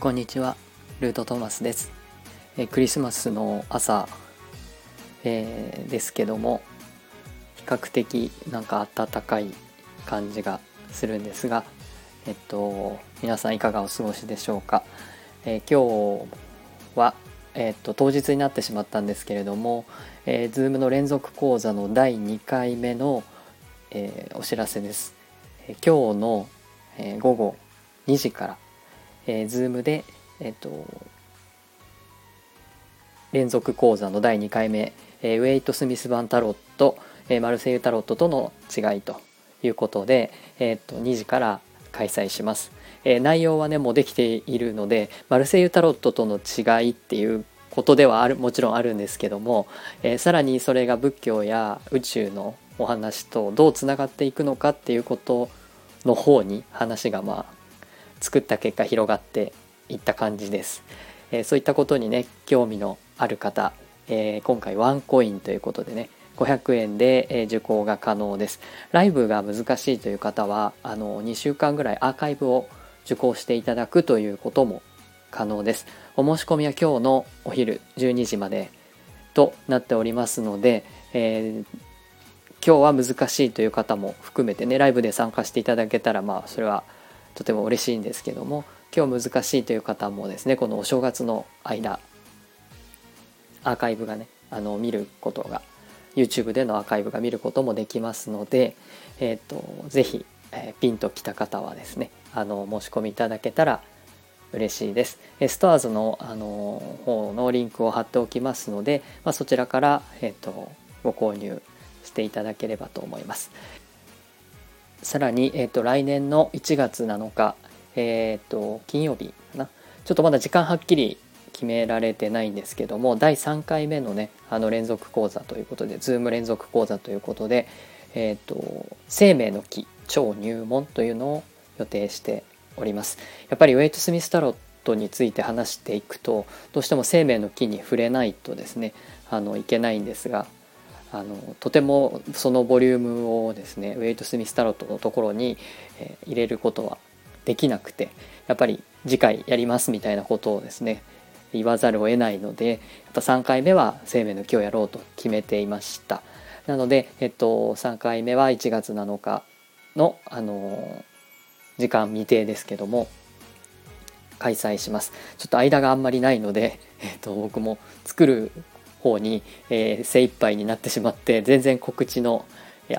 こんにちは、ルートトーマスです。えクリスマスの朝、えー、ですけども、比較的なんか暖かい感じがするんですが、えっと、皆さんいかがお過ごしでしょうか？えー、今日は、えっと、当日になってしまったんですけれども、えー、Zoom の連続講座の第2回目の、え、お知らせです。え今日の、え午後2時からえー、Zoom で、えっ、と、連続講座の第2回目、えー、ウェイト・スミス版タロット、えー、マルセイユタロットとの違いということで、えー、と2時から開催します、えー、内容はねもうできているのでマルセイユタロットとの違いっていうことではあるもちろんあるんですけども、えー、さらにそれが仏教や宇宙のお話とどうつながっていくのかっていうことの方に話がまあ作った結果広がっていった感じです。えー、そういったことにね興味のある方、えー、今回ワンコインということでね500円で、え受講が可能です。ライブが難しいという方はあの2週間ぐらいアーカイブを受講していただくということも可能です。お申し込みは今日のお昼12時までとなっておりますので、えー、今日は難しいという方も含めてねライブで参加していただけたらまあそれはとても嬉しいんですけども今日難しいという方もですねこのお正月の間アーカイブがねあの見ることが YouTube でのアーカイブが見ることもできますので、えーと、ぜひ、えー、ピンときた方はですねあの申し込みいただけたら嬉しいです。ストアーズのあの方のリンクを貼っておきますので、まあ、そちらから、えーとご購入していただければと思います。さらに、えーと、来年の1月7日、えーと、金曜日かな。ちょっとまだ時間はっきり決められてないんですけども第3回目のねあの連続講座ということで Zoom 連続講座ということで、えーと、生命の木超入門というのを予定しております。やっぱりウェイト・スミス・タロットについて話していくとどうしても生命の木に触れないとですねあのいけないんですがあのとてもそのボリュームをですねウェイト・スミス・タロットのところに、えー、入れることはできなくてやっぱり次回やりますみたいなことをですね言わざるを得ないのでやっぱ3回目は生命の木をやろうと決めていました。なので、えっと、3回目は1月7日の、あの時間未定ですけども開催します。ちょっと間があんまりないので、えっと、僕も作る方に、えー、精一杯になってしまって全然告知の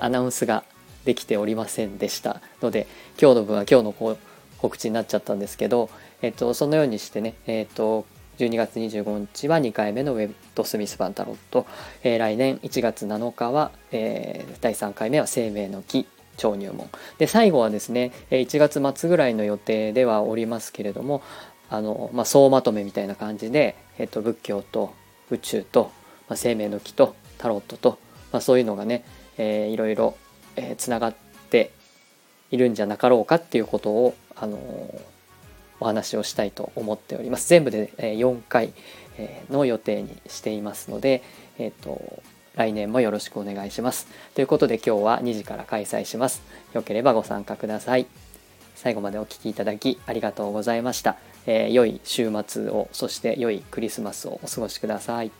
アナウンスができておりませんでした。ので今日の分は今日の告知になっちゃったんですけど、えっと、そのようにしてね、えっと、12月25日は2回目のウェブとスミス・バンタロット、えー、来年1月7日は、えー、第3回目は生命の木超入門。で最後はですね1月末ぐらいの予定ではおりますけれどもあの、まあ、総まとめみたいな感じで、えっと、仏教と宇宙と、まあ、生命の木とタロットと、まあ、そういうのがね、えー、いろいろつな、がっているんじゃなかろうかっていうことを、あのー、お話をしたいと思っております。全部でえ4回の予定にしていますので、えーと、来年もよろしくお願いします。ということで今日は2時から開催します。よければご参加ください。最後までお聴きいただきありがとうございました。えー、良い週末をそして良いクリスマスをお過ごしください。